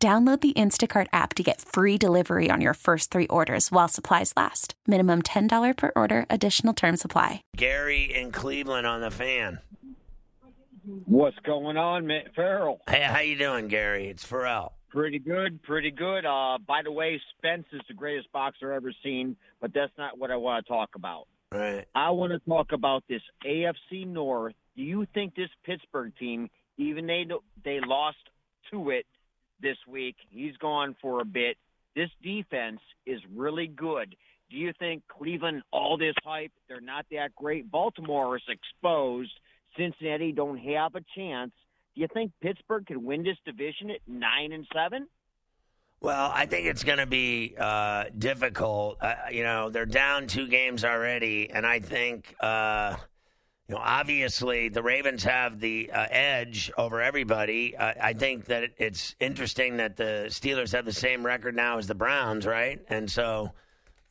Download the Instacart app to get free delivery on your first three orders while supplies last. Minimum $10 per order, additional term supply. Gary in Cleveland on the fan. What's going on, Matt Farrell? Hey, how you doing, Gary? It's Farrell. Pretty good, pretty good. Uh, by the way, Spence is the greatest boxer ever seen, but that's not what I want to talk about. Right. I want to talk about this AFC North. Do you think this Pittsburgh team, even they they lost to it this week. He's gone for a bit. This defense is really good. Do you think Cleveland, all this hype, they're not that great? Baltimore is exposed. Cincinnati don't have a chance. Do you think Pittsburgh could win this division at nine and seven? Well, I think it's going to be uh, difficult. Uh, you know, they're down two games already, and I think. Uh, you know, obviously the Ravens have the uh, edge over everybody. Uh, I think that it's interesting that the Steelers have the same record now as the Browns, right? And so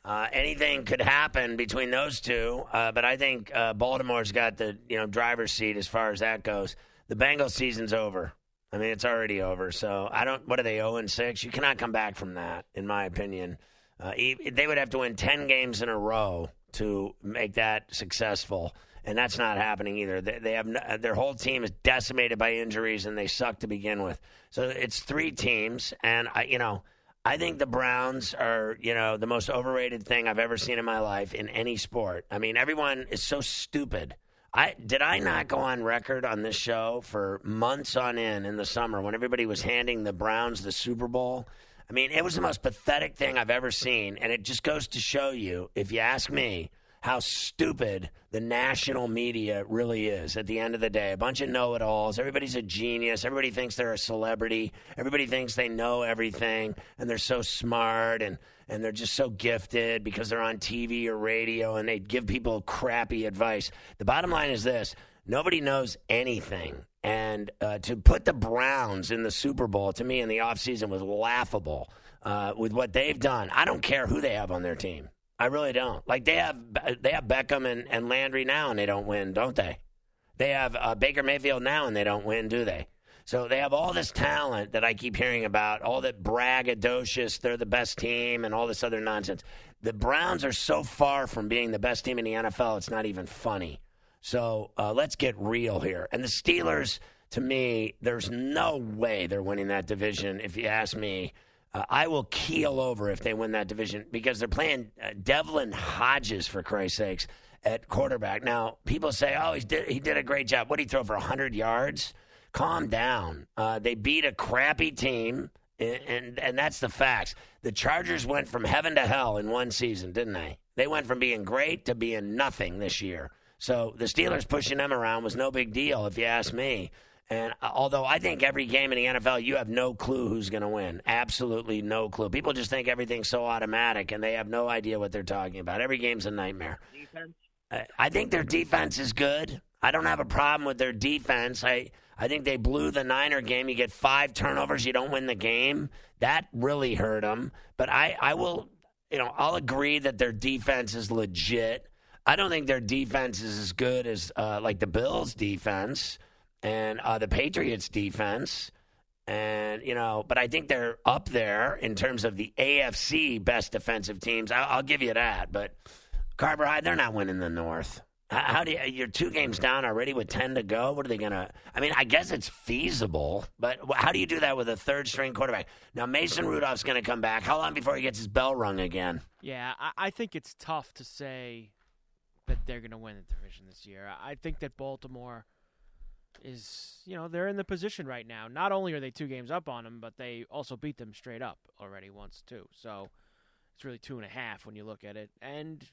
uh, anything could happen between those two. Uh, but I think uh, Baltimore's got the you know driver's seat as far as that goes. The Bengals season's over. I mean, it's already over. So I don't. What are they? Zero and six. You cannot come back from that, in my opinion. Uh, they would have to win ten games in a row to make that successful and that's not happening either. They, they have their whole team is decimated by injuries, and they suck to begin with. So it's three teams, and I, you know, I think the Browns are, you know, the most overrated thing I've ever seen in my life in any sport. I mean, everyone is so stupid. I did I not go on record on this show for months on end in the summer when everybody was handing the Browns the Super Bowl. I mean, it was the most pathetic thing I've ever seen, and it just goes to show you, if you ask me, how stupid the national media really is at the end of the day. A bunch of know it alls. Everybody's a genius. Everybody thinks they're a celebrity. Everybody thinks they know everything and they're so smart and, and they're just so gifted because they're on TV or radio and they give people crappy advice. The bottom line is this nobody knows anything. And uh, to put the Browns in the Super Bowl to me in the offseason was laughable uh, with what they've done. I don't care who they have on their team. I really don't. Like they have they have Beckham and, and Landry now and they don't win, don't they? They have uh, Baker Mayfield now and they don't win, do they? So they have all this talent that I keep hearing about, all that braggadocious, they're the best team, and all this other nonsense. The Browns are so far from being the best team in the NFL, it's not even funny. So uh, let's get real here. And the Steelers, to me, there's no way they're winning that division, if you ask me. Uh, I will keel over if they win that division because they're playing uh, Devlin Hodges for Christ's sakes at quarterback. Now people say, "Oh, he did he did a great job. What did he throw for hundred yards?" Calm down. Uh, they beat a crappy team, and, and and that's the facts. The Chargers went from heaven to hell in one season, didn't they? They went from being great to being nothing this year. So the Steelers pushing them around was no big deal, if you ask me. And uh, although I think every game in the NFL, you have no clue who's going to win. Absolutely no clue. People just think everything's so automatic and they have no idea what they're talking about. Every game's a nightmare. Defense? I think their defense is good. I don't have a problem with their defense. I, I think they blew the Niner game. You get five turnovers, you don't win the game. That really hurt them. But I, I will, you know, I'll agree that their defense is legit. I don't think their defense is as good as uh, like the Bills' defense and uh, the Patriots defense. And, you know, but I think they're up there in terms of the AFC best defensive teams. I'll, I'll give you that. But Carver High, they're not winning the North. How, how do you, you're two games down already with 10 to go? What are they going to, I mean, I guess it's feasible, but how do you do that with a third string quarterback? Now, Mason Rudolph's going to come back. How long before he gets his bell rung again? Yeah, I, I think it's tough to say that they're going to win the division this year. I think that Baltimore – is you know they're in the position right now. Not only are they two games up on them, but they also beat them straight up already once too. So it's really two and a half when you look at it. And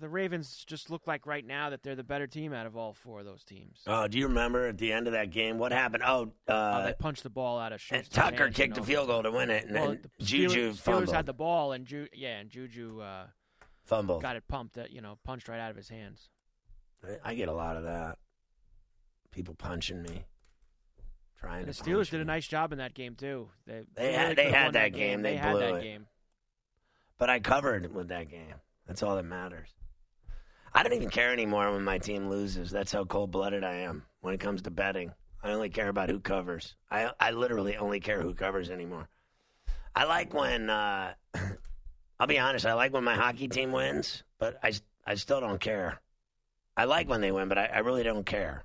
the Ravens just look like right now that they're the better team out of all four of those teams. Oh, do you remember at the end of that game what happened? Oh, uh, oh, they punched the ball out of Schuster's Tucker hands kicked in a field goal to win it, and Well, then the Juju Steelers, fumbled. Steelers had the ball, and Ju- yeah, and Juju uh, fumbled. got it pumped, uh, you know, punched right out of his hands. I get a lot of that. People punching me, trying And the to. Steelers did a nice job in that game too. They They really had- they had that game. They had blew that it. game. but I covered with that game. That's all that matters. I don't even care anymore when my team loses. That's how cold blooded I am when it comes to betting. I only care about who covers. I I literally only care who covers anymore. I like when uh, I'll be honest. I like when my hockey team wins, but I I still don't care. I like when they win, but I, I really don't care